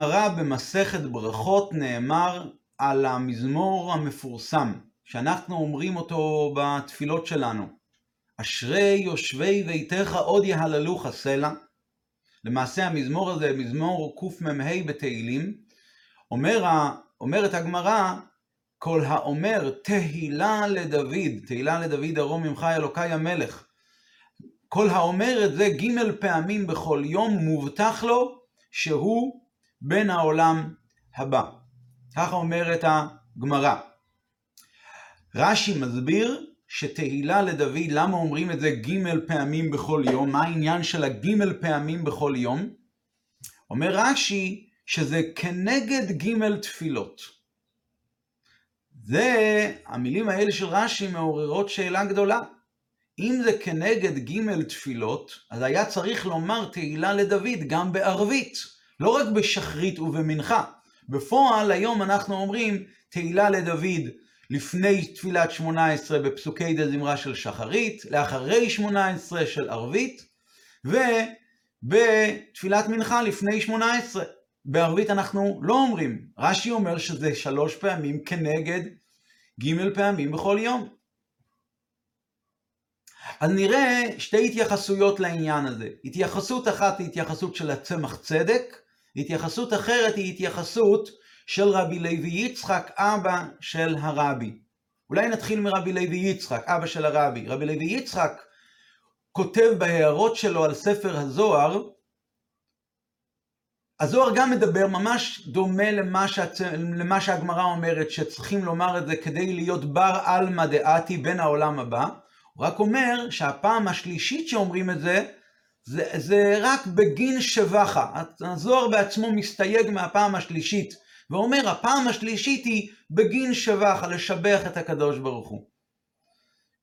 הרב במסכת ברכות נאמר על המזמור המפורסם, שאנחנו אומרים אותו בתפילות שלנו. אשרי יושבי ביתך עוד יהללוך סלע. למעשה המזמור הזה, מזמור קמ"ה בתהילים, אומר, אומרת הגמרא, כל האומר תהילה לדוד, תהילה לדוד ארום ממך אלוקיי המלך. כל האומר את זה ג' פעמים בכל יום, מובטח לו שהוא בן העולם הבא. ככה אומרת הגמרא. רש"י מסביר שתהילה לדוד, למה אומרים את זה ג' פעמים בכל יום? מה העניין של הג' פעמים בכל יום? אומר רש"י שזה כנגד ג' תפילות. זה, המילים האלה של רש"י מעוררות שאלה גדולה. אם זה כנגד ג' תפילות, אז היה צריך לומר תהילה לדוד גם בערבית, לא רק בשחרית ובמנחה. בפועל היום אנחנו אומרים תהילה לדוד לפני תפילת שמונה עשרה בפסוקי דזמרה של שחרית, לאחרי שמונה עשרה של ערבית, ובתפילת מנחה לפני שמונה עשרה. בערבית אנחנו לא אומרים. רש"י אומר שזה שלוש פעמים כנגד ג' פעמים בכל יום. אז נראה שתי התייחסויות לעניין הזה. התייחסות אחת היא התייחסות של הצמח צדק, התייחסות אחרת היא התייחסות של רבי לוי יצחק, אבא של הרבי. אולי נתחיל מרבי לוי יצחק, אבא של הרבי. רבי לוי יצחק כותב בהערות שלו על ספר הזוהר, הזוהר גם מדבר ממש דומה למה, שהצ... למה שהגמרא אומרת, שצריכים לומר את זה כדי להיות בר עלמא דעתי בין העולם הבא. הוא רק אומר שהפעם השלישית שאומרים את זה, זה, זה רק בגין שבחה. הזוהר בעצמו מסתייג מהפעם השלישית, ואומר, הפעם השלישית היא בגין שבחה, לשבח את הקדוש ברוך הוא.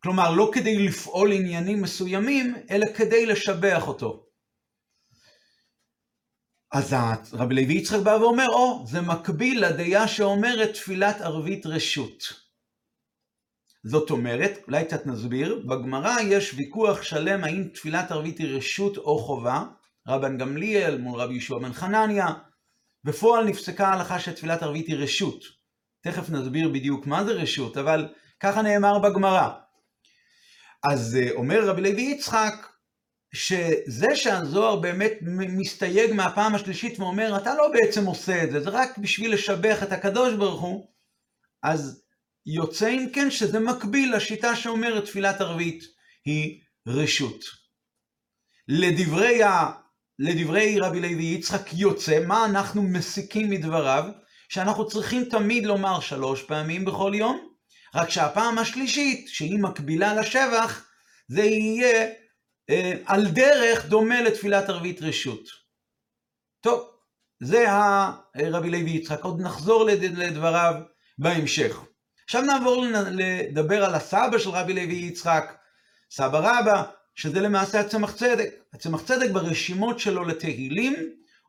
כלומר, לא כדי לפעול עניינים מסוימים, אלא כדי לשבח אותו. אז רבי לוי יצחק בא ואומר, או, זה מקביל לדעה שאומרת תפילת ערבית רשות. זאת אומרת, אולי קצת נסביר, בגמרא יש ויכוח שלם האם תפילת ערבית היא רשות או חובה, רבן גמליאל מול רבי יהושע בן חנניה, בפועל נפסקה ההלכה שתפילת ערבית היא רשות. תכף נסביר בדיוק מה זה רשות, אבל ככה נאמר בגמרא. אז אה, אומר רבי לוי יצחק, שזה שהזוהר באמת מסתייג מהפעם השלישית ואומר, אתה לא בעצם עושה את זה, זה רק בשביל לשבח את הקדוש ברוך הוא, אז יוצא אם כן שזה מקביל לשיטה שאומרת תפילת ערבית היא רשות. לדברי, ה... לדברי רבי לוי יצחק יוצא, מה אנחנו מסיקים מדבריו? שאנחנו צריכים תמיד לומר שלוש פעמים בכל יום, רק שהפעם השלישית, שהיא מקבילה לשבח, זה יהיה אה, על דרך דומה לתפילת ערבית רשות. טוב, זה הרבי לוי יצחק, עוד נחזור לדבריו בהמשך. עכשיו נעבור לדבר על הסבא של רבי לוי יצחק, סבא רבא, שזה למעשה הצמח צדק. הצמח צדק ברשימות שלו לתהילים,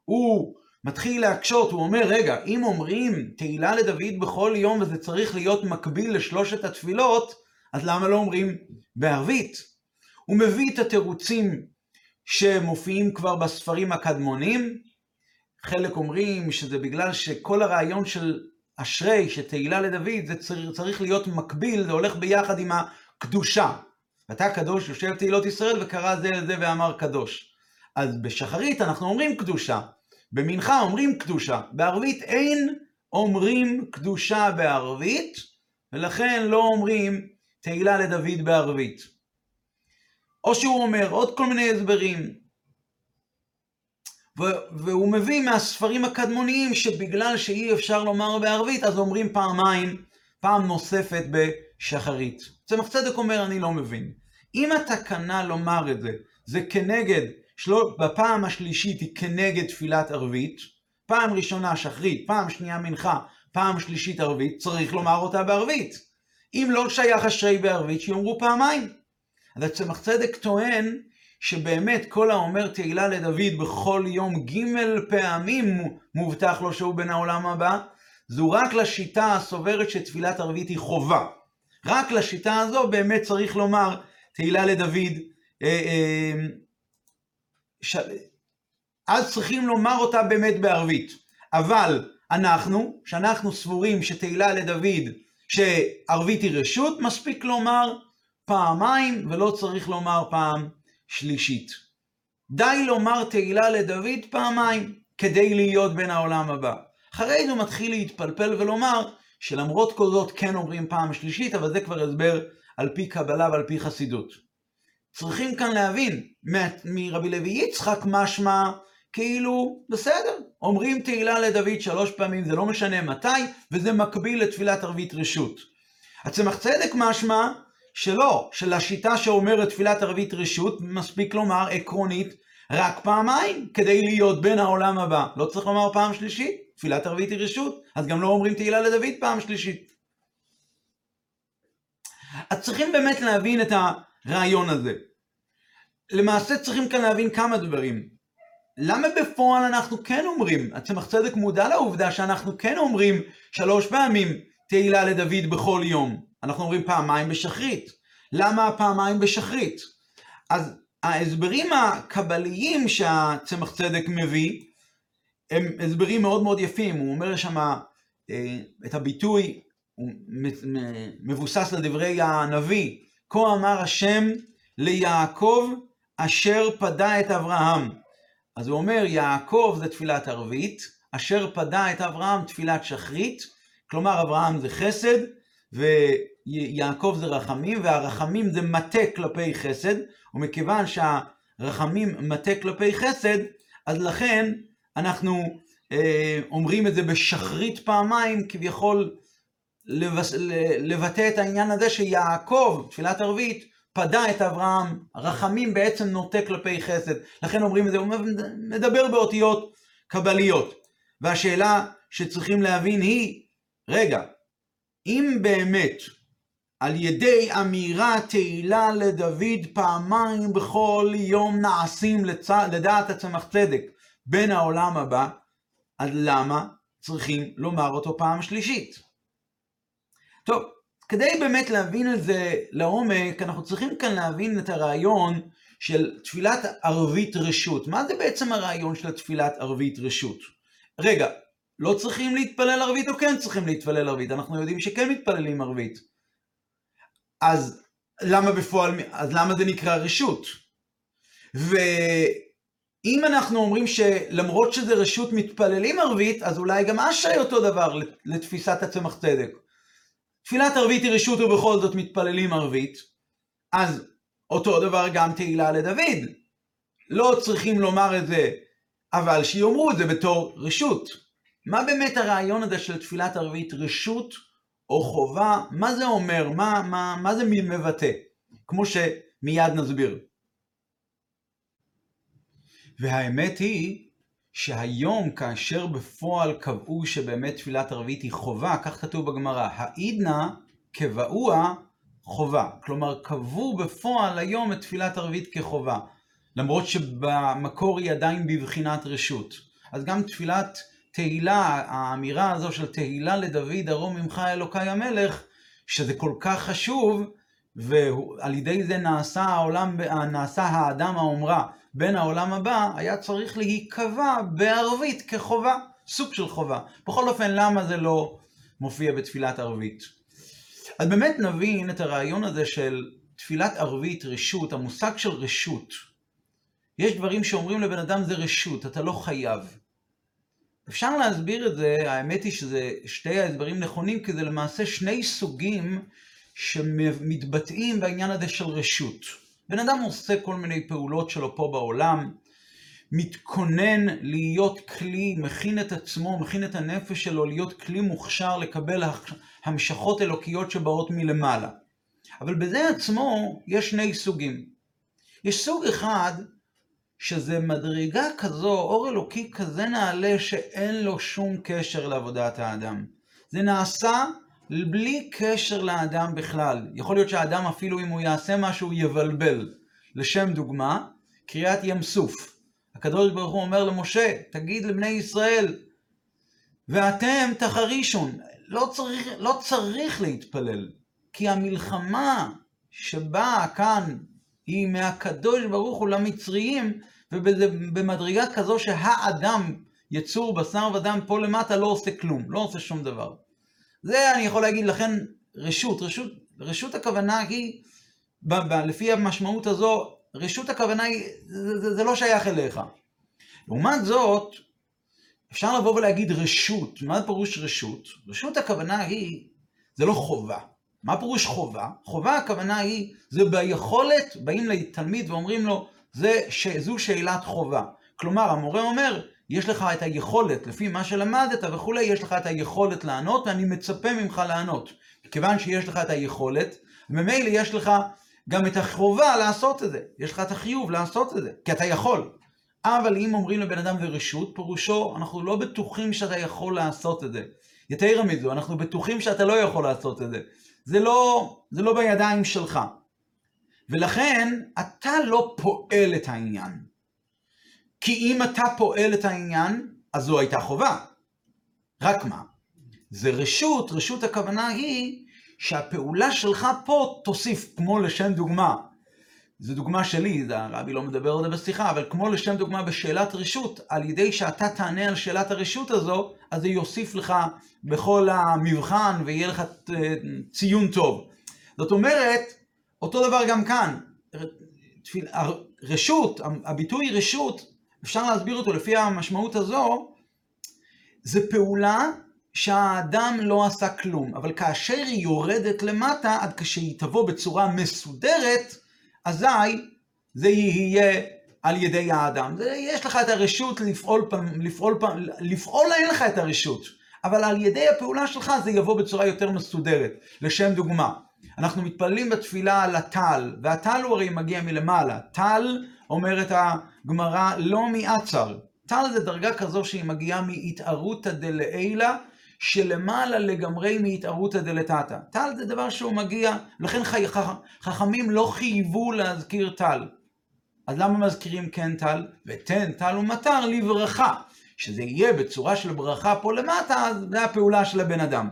הוא מתחיל להקשות, הוא אומר, רגע, אם אומרים תהילה לדוד בכל יום וזה צריך להיות מקביל לשלושת התפילות, אז למה לא אומרים בערבית? הוא מביא את התירוצים שמופיעים כבר בספרים הקדמונים, חלק אומרים שזה בגלל שכל הרעיון של אשרי, שתהילה לדוד, זה צריך, להיות מקביל, זה הולך ביחד עם הקדושה. אתה קדוש, יושב תהילות ישראל וקרא זה לזה ואמר קדוש. אז בשחרית אנחנו אומרים קדושה, במנחה אומרים קדושה, בערבית אין אומרים קדושה בערבית, ולכן לא אומרים תהילה לדוד בערבית. או שהוא אומר עוד כל מיני הסברים. והוא מביא מהספרים הקדמוניים שבגלל שאי אפשר לומר בערבית, אז אומרים פעמיים, פעם נוספת בשחרית. צמח צדק אומר, אני לא מבין. אם התקנה לומר את זה, זה כנגד, שלו, בפעם השלישית היא כנגד תפילת ערבית, פעם ראשונה שחרית, פעם שנייה מנחה, פעם שלישית ערבית, צריך לומר אותה בערבית. אם לא שייך אשרי בערבית, שיאמרו פעמיים. אז הצמח צדק טוען שבאמת כל האומר תהילה לדוד בכל יום ג' פעמים מובטח לו שהוא בן העולם הבא, זו רק לשיטה הסוברת שתפילת ערבית היא חובה. רק לשיטה הזו באמת צריך לומר תהילה לדוד. אה, אה, ש... אז צריכים לומר אותה באמת בערבית. אבל אנחנו, שאנחנו סבורים שתהילה לדוד, שערבית היא רשות, מספיק לומר פעמיים ולא צריך לומר פעם שלישית. די לומר תהילה לדוד פעמיים כדי להיות בין העולם הבא. אחרי זה מתחיל להתפלפל ולומר שלמרות כל זאת כן אומרים פעם שלישית, אבל זה כבר הסבר על פי קבלה ועל פי חסידות. צריכים כאן להבין, מרבי לוי יצחק משמע כאילו, בסדר, אומרים תהילה לדוד שלוש פעמים, זה לא משנה מתי, וזה מקביל לתפילת ערבית רשות. הצמח צדק משמע שלא, שלשיטה שאומרת תפילת ערבית רשות, מספיק לומר עקרונית רק פעמיים, כדי להיות בין העולם הבא. לא צריך לומר פעם שלישית, תפילת ערבית היא רשות, אז גם לא אומרים תהילה לדוד פעם שלישית. אז צריכים באמת להבין את הרעיון הזה. למעשה צריכים כאן להבין כמה דברים. למה בפועל אנחנו כן אומרים, הצמח צדק מודע לעובדה שאנחנו כן אומרים שלוש פעמים תהילה לדוד בכל יום. אנחנו אומרים פעמיים בשחרית. למה פעמיים בשחרית? אז ההסברים הקבליים שהצמח צדק מביא, הם הסברים מאוד מאוד יפים. הוא אומר שם אה, את הביטוי, הוא מבוסס לדברי הנביא, כה אמר השם ליעקב אשר פדה את אברהם. אז הוא אומר, יעקב זה תפילת ערבית, אשר פדה את אברהם תפילת שחרית, כלומר אברהם זה חסד, ויעקב זה רחמים, והרחמים זה מטה כלפי חסד, ומכיוון שהרחמים מטה כלפי חסד, אז לכן אנחנו אה, אומרים את זה בשחרית פעמיים, כביכול לבס, לבטא את העניין הזה שיעקב, תפילת ערבית, פדה את אברהם, רחמים בעצם נוטה כלפי חסד, לכן אומרים את זה, הוא מדבר באותיות קבליות. והשאלה שצריכים להבין היא, רגע, אם באמת על ידי אמירת תהילה לדוד פעמיים בכל יום נעשים לצ... לדעת הצמח צדק בין העולם הבא, אז למה צריכים לומר אותו פעם שלישית? טוב, כדי באמת להבין את זה לעומק, אנחנו צריכים כאן להבין את הרעיון של תפילת ערבית רשות. מה זה בעצם הרעיון של תפילת ערבית רשות? רגע, לא צריכים להתפלל ערבית או כן צריכים להתפלל ערבית? אנחנו יודעים שכן מתפללים ערבית. אז למה בפועל, אז למה זה נקרא רשות? ואם אנחנו אומרים שלמרות שזה רשות מתפללים ערבית, אז אולי גם אשרי אותו דבר לתפיסת הצמח צדק. תפילת ערבית היא רשות ובכל זאת מתפללים ערבית, אז אותו דבר גם תהילה לדוד. לא צריכים לומר את זה, אבל שיאמרו את זה בתור רשות. מה באמת הרעיון הזה של תפילת ערבית רשות או חובה? מה זה אומר? מה, מה, מה זה מבטא? כמו שמיד נסביר. והאמת היא שהיום כאשר בפועל קבעו שבאמת תפילת ערבית היא חובה, כך כתוב בגמרא, העידנא קבעוה חובה. כלומר, קבעו בפועל היום את תפילת ערבית כחובה, למרות שבמקור היא עדיין בבחינת רשות. אז גם תפילת תהילה, האמירה הזו של תהילה לדוד ארום ממך אלוקיי המלך, שזה כל כך חשוב, ועל ידי זה נעשה העולם, נעשה האדם האומרה בין העולם הבא, היה צריך להיקבע בערבית כחובה, סוג של חובה. בכל אופן, למה זה לא מופיע בתפילת ערבית? אז באמת נבין את הרעיון הזה של תפילת ערבית, רשות, המושג של רשות. יש דברים שאומרים לבן אדם זה רשות, אתה לא חייב. אפשר להסביר את זה, האמת היא שזה שתי ההסברים נכונים, כי זה למעשה שני סוגים שמתבטאים בעניין הזה של רשות. בן אדם עושה כל מיני פעולות שלו פה בעולם, מתכונן להיות כלי, מכין את עצמו, מכין את הנפש שלו להיות כלי מוכשר לקבל המשכות אלוקיות שבאות מלמעלה. אבל בזה עצמו יש שני סוגים. יש סוג אחד שזה מדרגה כזו, אור אלוקי כזה נעלה שאין לו שום קשר לעבודת האדם. זה נעשה בלי קשר לאדם בכלל. יכול להיות שהאדם אפילו אם הוא יעשה משהו יבלבל. לשם דוגמה, קריאת ים סוף. הקדוש ברוך הוא אומר למשה, תגיד לבני ישראל, ואתם תחרישון. לא צריך, לא צריך להתפלל, כי המלחמה שבאה כאן היא מהקדוש ברוך הוא למצריים, ובמדרגה כזו שהאדם יצור בשר ודם פה למטה לא עושה כלום, לא עושה שום דבר. זה אני יכול להגיד, לכן רשות, רשות, רשות הכוונה היא, ב, ב, לפי המשמעות הזו, רשות הכוונה היא, זה, זה, זה לא שייך אליך. לעומת זאת, אפשר לבוא ולהגיד רשות. מה פירוש רשות? רשות הכוונה היא, זה לא חובה. מה פירוש חובה? חובה הכוונה היא, זה ביכולת, באים לתלמיד ואומרים לו, זה, ש, זו שאלת חובה. כלומר, המורה אומר, יש לך את היכולת, לפי מה שלמדת וכולי, יש לך את היכולת לענות, ואני מצפה ממך לענות. כיוון שיש לך את היכולת, ממילא יש לך גם את החובה לעשות את זה. יש לך את החיוב לעשות את זה, כי אתה יכול. אבל אם אומרים לבן אדם ורשות, פירושו, אנחנו לא בטוחים שאתה יכול לעשות את זה. יותר מזו, אנחנו בטוחים שאתה לא יכול לעשות את זה. זה לא, זה לא בידיים שלך. ולכן, אתה לא פועל את העניין. כי אם אתה פועל את העניין, אז זו הייתה חובה. רק מה? זה רשות, רשות הכוונה היא שהפעולה שלך פה תוסיף, כמו לשם דוגמה, זו דוגמה שלי, הרבי לא מדבר על זה בשיחה, אבל כמו לשם דוגמה בשאלת רשות, על ידי שאתה תענה על שאלת הרשות הזו, אז זה יוסיף לך בכל המבחן ויהיה לך ציון טוב. זאת אומרת, אותו דבר גם כאן. רשות, הביטוי רשות, אפשר להסביר אותו לפי המשמעות הזו, זה פעולה שהאדם לא עשה כלום, אבל כאשר היא יורדת למטה, עד כשהיא תבוא בצורה מסודרת, אזי זה יהיה על ידי האדם. יש לך את הרשות לפעול פעם, לפעול פעם, לפעול אין לך את הרשות, אבל על ידי הפעולה שלך זה יבוא בצורה יותר מסודרת. לשם דוגמה, אנחנו מתפללים בתפילה על הטל, והטל הוא הרי מגיע מלמעלה. טל, אומרת הגמרא, לא מעצר. טל זה דרגה כזו שהיא מגיעה מהתערותא דלעילא, שלמעלה לגמרי מהתערותא דלתתא. טל זה דבר שהוא מגיע, לכן חי, חכמים לא חייבו להזכיר טל. אז למה מזכירים כן טל? ותן טל ומטר לברכה. שזה יהיה בצורה של ברכה פה למטה, אז זה הפעולה של הבן אדם.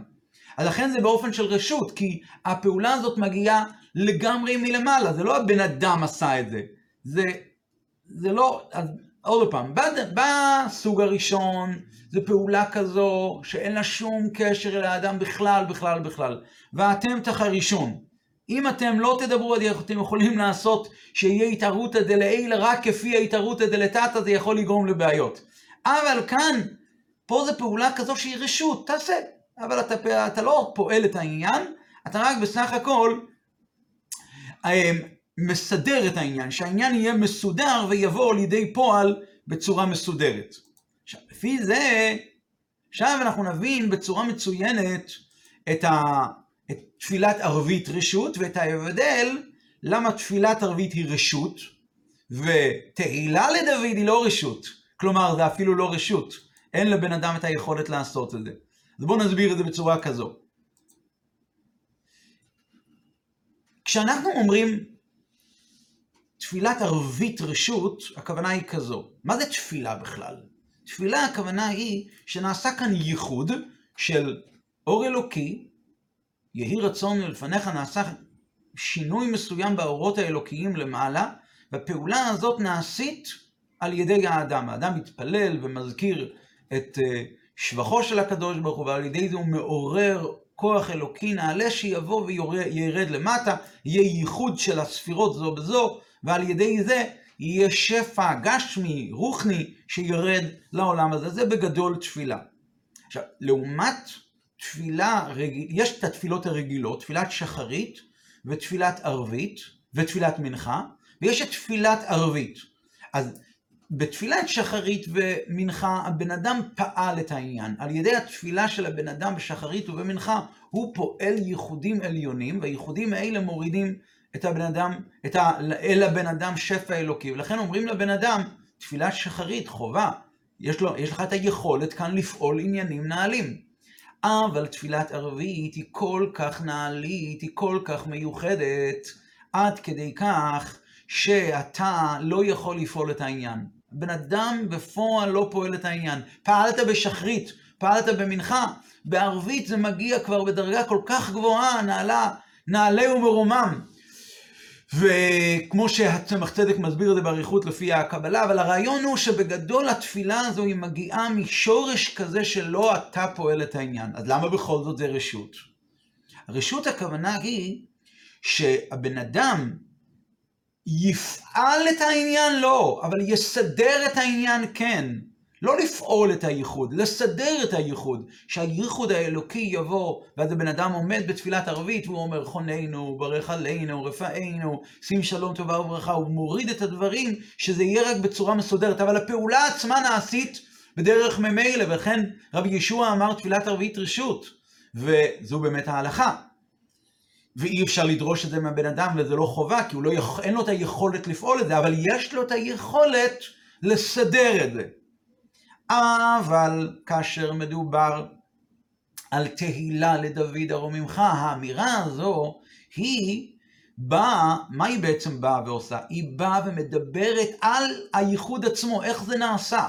אז לכן זה באופן של רשות, כי הפעולה הזאת מגיעה לגמרי מלמעלה, זה לא הבן אדם עשה את זה. זה, זה לא, אז עוד פעם, בסוג הראשון, זו פעולה כזו שאין לה שום קשר אל האדם בכלל, בכלל, בכלל. ואתם תחרישון. אם אתם לא תדברו, אתם יכולים לעשות שיהיה התערותא דלעילא רק כפי ההתערותא דלתתא, זה יכול לגרום לבעיות. אבל כאן, פה זו פעולה כזו שהיא רשות, תעשה. אבל אתה, אתה לא פועל את העניין, אתה רק בסך הכל אה, מסדר את העניין, שהעניין יהיה מסודר ויבוא לידי פועל בצורה מסודרת. עכשיו, לפי זה, עכשיו אנחנו נבין בצורה מצוינת את, ה, את תפילת ערבית רשות ואת ההבדל למה תפילת ערבית היא רשות ותהילה לדוד היא לא רשות. כלומר, זה אפילו לא רשות. אין לבן אדם את היכולת לעשות את זה. אז בואו נסביר את זה בצורה כזו. כשאנחנו אומרים תפילת ערבית רשות, הכוונה היא כזו. מה זה תפילה בכלל? תפילה הכוונה היא שנעשה כאן ייחוד של אור אלוקי, יהי רצון מלפניך, נעשה שינוי מסוים באורות האלוקיים למעלה, והפעולה הזאת נעשית על ידי האדם. האדם מתפלל ומזכיר את אה, שבחו של הקדוש ברוך הוא, ועל ידי זה הוא מעורר כוח אלוקי נעלה שיבוא וירד למטה, יהיה ייחוד של הספירות זו בזו, ועל ידי זה יהיה שפע גשמי, רוחני, שירד לעולם הזה. זה בגדול תפילה. עכשיו, לעומת תפילה, יש את התפילות הרגילות, תפילת שחרית ותפילת ערבית ותפילת מנחה, ויש את תפילת ערבית. אז בתפילת שחרית ומנחה, הבן אדם פעל את העניין. על ידי התפילה של הבן אדם בשחרית ובמנחה, הוא פועל ייחודים עליונים, והייחודים האלה מורידים את הבן אדם, את ה, אל הבן אדם שפע אלוקי. ולכן אומרים לבן אדם, תפילת שחרית, חובה. יש, לו, יש לך את היכולת כאן לפעול עניינים נעלים. אבל תפילת ערבית היא כל כך נעלית, היא כל כך מיוחדת, עד כדי כך שאתה לא יכול לפעול את העניין. בן אדם בפועל לא פועל את העניין. פעלת בשחרית, פעלת במנחה, בערבית זה מגיע כבר בדרגה כל כך גבוהה, נעלה, נעלה ומרומם. וכמו שהצמח צדק מסביר את זה באריכות לפי הקבלה, אבל הרעיון הוא שבגדול התפילה הזו היא מגיעה משורש כזה שלא אתה פועל את העניין. אז למה בכל זאת זה רשות? רשות הכוונה היא שהבן אדם יפעל את העניין לא, אבל יסדר את העניין כן. לא לפעול את הייחוד, לסדר את הייחוד, שהייחוד האלוקי יבוא, ואז הבן אדם עומד בתפילת ערבית, והוא אומר, חוננו, ברך עלינו, רפאנו, שים שלום טובה וברכה, הוא מוריד את הדברים, שזה יהיה רק בצורה מסודרת, אבל הפעולה עצמה נעשית בדרך ממילא, ולכן רבי ישוע אמר תפילת ערבית רשות, וזו באמת ההלכה. ואי אפשר לדרוש את זה מהבן אדם, וזה לא חובה, כי לא. אין לו את היכולת לפעול את זה, אבל יש לו את היכולת לסדר את זה. אבל כאשר מדובר על תהילה לדוד ארוממך, האמירה הזו היא באה, מה היא בעצם באה ועושה? היא באה ומדברת על הייחוד עצמו, איך זה נעשה.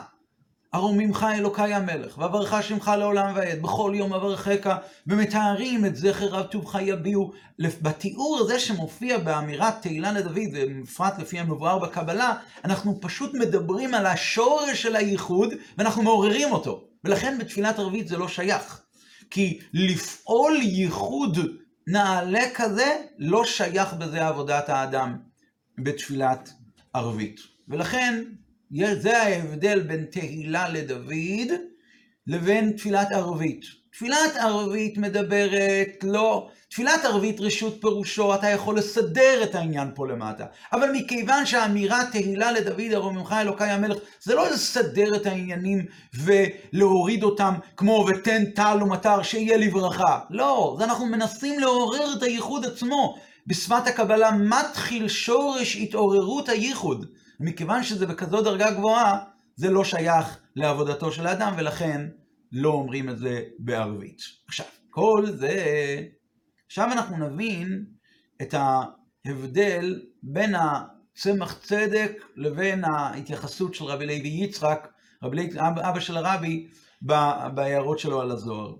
ארוממך אלוקי המלך, ואברך שמך לעולם ועד, בכל יום אברכך, ומתארים את זכר רב טובך יביעו. בתיאור הזה שמופיע באמירת תהילה לדוד, ובפרט לפי המבואר בקבלה, אנחנו פשוט מדברים על השורש של הייחוד, ואנחנו מעוררים אותו. ולכן בתפילת ערבית זה לא שייך. כי לפעול ייחוד נעלה כזה, לא שייך בזה עבודת האדם בתפילת ערבית. ולכן זה ההבדל בין תהילה לדוד לבין תפילת ערבית. תפילת ערבית מדברת לא, תפילת ערבית רשות פירושו, אתה יכול לסדר את העניין פה למטה. אבל מכיוון שהאמירה תהילה לדוד ארוממך אלוקי המלך, זה לא לסדר את העניינים ולהוריד אותם כמו ותן טל ומטר שיהיה לברכה. לא, זה אנחנו מנסים לעורר את הייחוד עצמו. בשפת הקבלה מתחיל שורש התעוררות הייחוד. מכיוון שזה בכזו דרגה גבוהה, זה לא שייך לעבודתו של האדם, ולכן לא אומרים את זה בערבית. עכשיו, כל זה... עכשיו אנחנו נבין את ההבדל בין הצמח צדק לבין ההתייחסות של רבי לוי יצחק, רבי אבא של הרבי, בהערות שלו על הזוהר.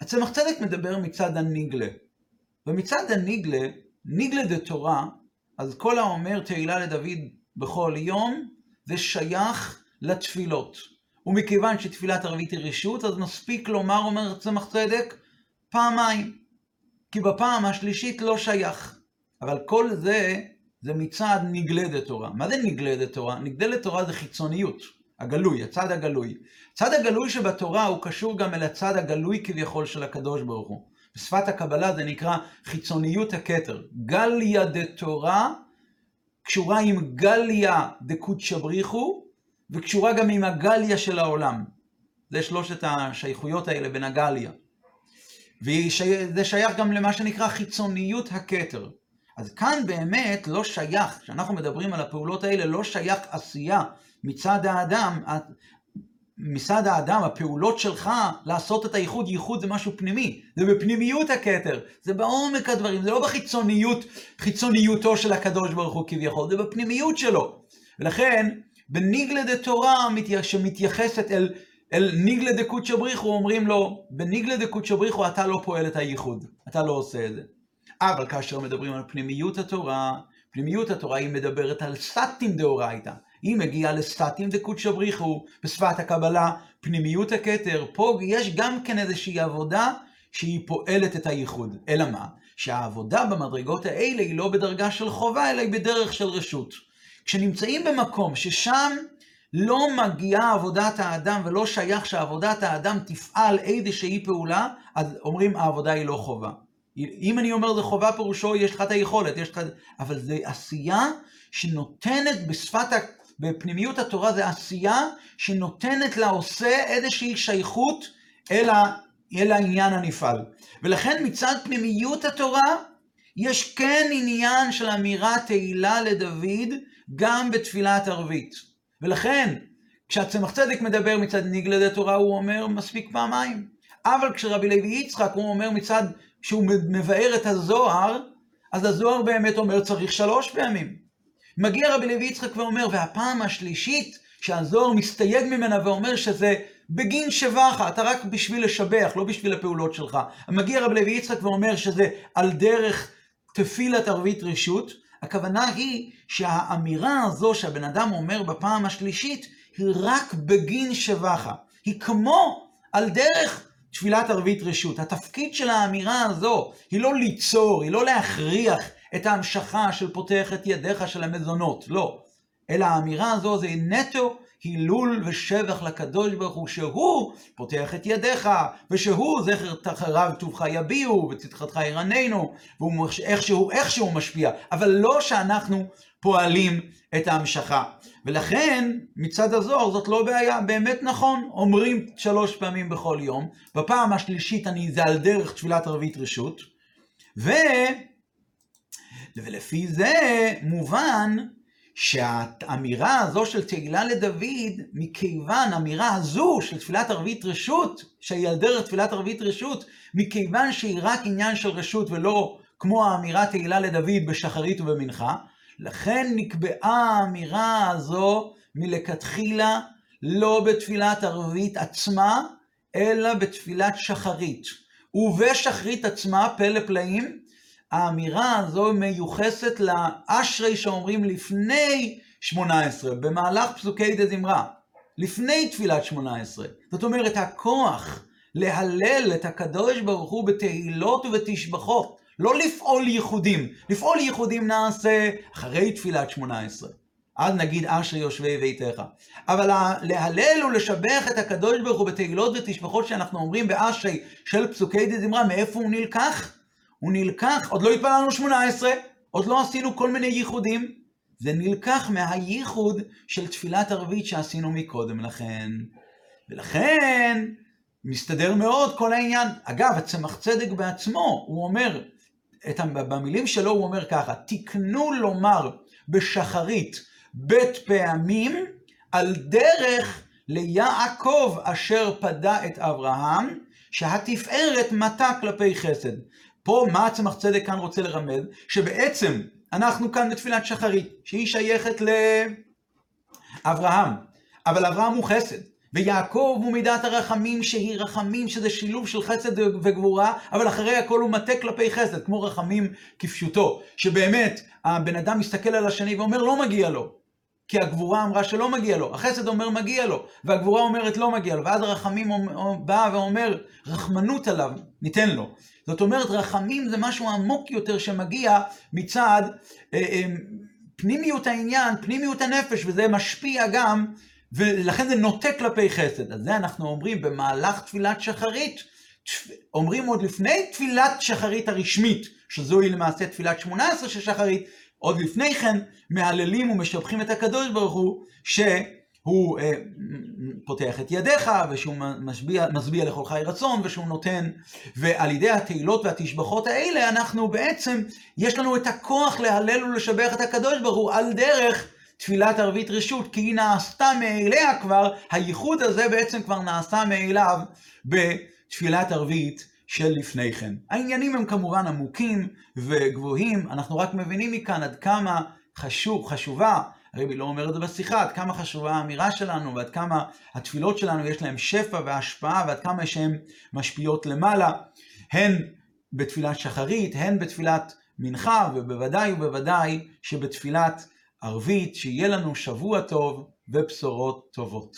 הצמח צדק מדבר מצד הניגלה, ומצד הניגלה, ניגלה דה תורה, אז כל האומר תהילה לדוד בכל יום, זה שייך לתפילות. ומכיוון שתפילת ערבית היא רשות, אז מספיק לומר, אומר צמח צדק, פעמיים. כי בפעם השלישית לא שייך. אבל כל זה, זה מצד נגלדת תורה. מה זה נגלדת תורה? נגלדת תורה זה חיצוניות, הגלוי, הצד הגלוי. הצד הגלוי שבתורה הוא קשור גם אל הצד הגלוי כביכול של הקדוש ברוך הוא. בשפת הקבלה זה נקרא חיצוניות הכתר. גליה דתורה קשורה עם גליה דקודשא בריחו, וקשורה גם עם הגליה של העולם. זה שלושת השייכויות האלה בין הגליה. וזה שייך גם למה שנקרא חיצוניות הכתר. אז כאן באמת לא שייך, כשאנחנו מדברים על הפעולות האלה, לא שייך עשייה מצד האדם, מצד האדם, הפעולות שלך לעשות את הייחוד, ייחוד זה משהו פנימי, זה בפנימיות הכתר, זה בעומק הדברים, זה לא בחיצוניות, חיצוניותו של הקדוש ברוך הוא כביכול, זה בפנימיות שלו. ולכן, בניגלה דה תורה שמתייחסת אל, אל ניגלה דה קודשא בריחו, אומרים לו, בניגלה דה קודשא בריחו אתה לא פועל את הייחוד, אתה לא עושה את זה. אבל כאשר מדברים על פנימיות התורה, פנימיות התורה היא מדברת על סטים דאורייתא. היא מגיעה לסטטים דקודשא בריחו, בשפת הקבלה, פנימיות הכתר. פה יש גם כן איזושהי עבודה שהיא פועלת את הייחוד. אלא מה? שהעבודה במדרגות האלה היא לא בדרגה של חובה, אלא היא בדרך של רשות. כשנמצאים במקום ששם לא מגיעה עבודת האדם ולא שייך שעבודת האדם תפעל איזושהי פעולה, אז אומרים העבודה היא לא חובה. אם אני אומר זה חובה פירושו יש לך את היכולת, יש לך... אבל זה עשייה שנותנת בשפת בפנימיות התורה זה עשייה שנותנת לעושה איזושהי שייכות אל, ה, אל העניין הנפעל. ולכן מצד פנימיות התורה, יש כן עניין של אמירת תהילה לדוד גם בתפילת ערבית. ולכן, כשהצמח צדק מדבר מצד נגלדי תורה, הוא אומר מספיק פעמיים. אבל כשרבי לוי יצחק, הוא אומר מצד, כשהוא מבאר את הזוהר, אז הזוהר באמת אומר צריך שלוש פעמים. מגיע רבי לוי יצחק ואומר, והפעם השלישית שהזוהר מסתייג ממנה ואומר שזה בגין שבח, אתה רק בשביל לשבח, לא בשביל הפעולות שלך. מגיע רבי לוי יצחק ואומר שזה על דרך תפילת ערבית רשות, הכוונה היא שהאמירה הזו שהבן אדם אומר בפעם השלישית, היא רק בגין שבחה. היא כמו על דרך תפילת ערבית רשות. התפקיד של האמירה הזו היא לא ליצור, היא לא להכריח את ההמשכה של פותח את ידיך של המזונות, לא. אלא האמירה הזו זה נטו הילול ושבח לקדוש ברוך הוא, שהוא פותח את ידיך, ושהוא זכר תחריו טובך יביעו, וצדקתך ירננו, והוא איכשהו, איכשהו משפיע, אבל לא שאנחנו פועלים את ההמשכה. ולכן, מצד הזוהר זאת לא בעיה, באמת נכון, אומרים שלוש פעמים בכל יום, בפעם השלישית אני, זה על דרך תפילת ערבית רשות, ו... ולפי זה מובן שהאמירה הזו של תהילה לדוד, מכיוון, האמירה הזו של תפילת ערבית רשות, שהיא על דרך תפילת ערבית רשות, מכיוון שהיא רק עניין של רשות ולא כמו האמירה תהילה לדוד בשחרית ובמנחה, לכן נקבעה האמירה הזו מלכתחילה לא בתפילת ערבית עצמה, אלא בתפילת שחרית. ובשחרית עצמה, פלא פלאים, האמירה הזו מיוחסת לאשרי שאומרים לפני 18, במהלך פסוקי דה זמרה, לפני תפילת 18. זאת אומרת, הכוח להלל את הקדוש ברוך הוא בתהילות ובתשבחות, לא לפעול ייחודים. לפעול ייחודים נעשה אחרי תפילת 18. אז נגיד אשרי יושבי ביתך. אבל להלל ולשבח את הקדוש ברוך הוא בתהילות ותשבחות שאנחנו אומרים באשרי של פסוקי דה זמרה, מאיפה הוא נלקח? הוא נלקח, עוד לא התפללנו 18, עוד לא עשינו כל מיני ייחודים. זה נלקח מהייחוד של תפילת ערבית שעשינו מקודם לכן. ולכן, מסתדר מאוד כל העניין. אגב, הצמח צדק בעצמו, הוא אומר, את, במילים שלו הוא אומר ככה, תקנו לומר בשחרית בית פעמים על דרך ליעקב אשר פדה את אברהם, שהתפארת מטה כלפי חסד. פה מה הצמח צדק כאן רוצה לרמז? שבעצם אנחנו כאן בתפילת שחרית, שהיא שייכת לאברהם, אבל אברהם הוא חסד, ויעקב הוא מידת הרחמים שהיא רחמים, שזה שילוב של חסד וגבורה, אבל אחרי הכל הוא מטה כלפי חסד, כמו רחמים כפשוטו, שבאמת הבן אדם מסתכל על השני ואומר לא מגיע לו, כי הגבורה אמרה שלא מגיע לו, החסד אומר מגיע לו, והגבורה אומרת לא מגיע לו, ואז הרחמים בא ואומר רחמנות עליו, ניתן לו. זאת אומרת, רחמים זה משהו עמוק יותר שמגיע מצד אה, אה, פנימיות העניין, פנימיות הנפש, וזה משפיע גם, ולכן זה נוטה כלפי חסד. אז זה אנחנו אומרים במהלך תפילת שחרית, אומרים עוד לפני תפילת שחרית הרשמית, שזוהי למעשה תפילת שמונה עשרה של שחרית, עוד לפני כן מהללים ומשבחים את הקדוש ברוך הוא, שהוא אה, פותח את ידיך, ושהוא משביע, משביע לכל חי רצון, ושהוא נותן, ועל ידי התהילות והתשבחות האלה, אנחנו בעצם, יש לנו את הכוח להלל ולשבח את הקדוש ברוך הוא על דרך תפילת ערבית רשות, כי היא נעשתה מאליה כבר, הייחוד הזה בעצם כבר נעשה מאליו בתפילת ערבית של לפני כן. העניינים הם כמובן עמוקים וגבוהים, אנחנו רק מבינים מכאן עד כמה חשוב, חשובה, הרבי לא אומר את זה בשיחה, עד כמה חשובה האמירה שלנו ועד כמה התפילות שלנו יש להן שפע והשפעה ועד כמה שהן משפיעות למעלה, הן בתפילת שחרית, הן בתפילת מנחה, ובוודאי ובוודאי שבתפילת ערבית, שיהיה לנו שבוע טוב ובשורות טובות.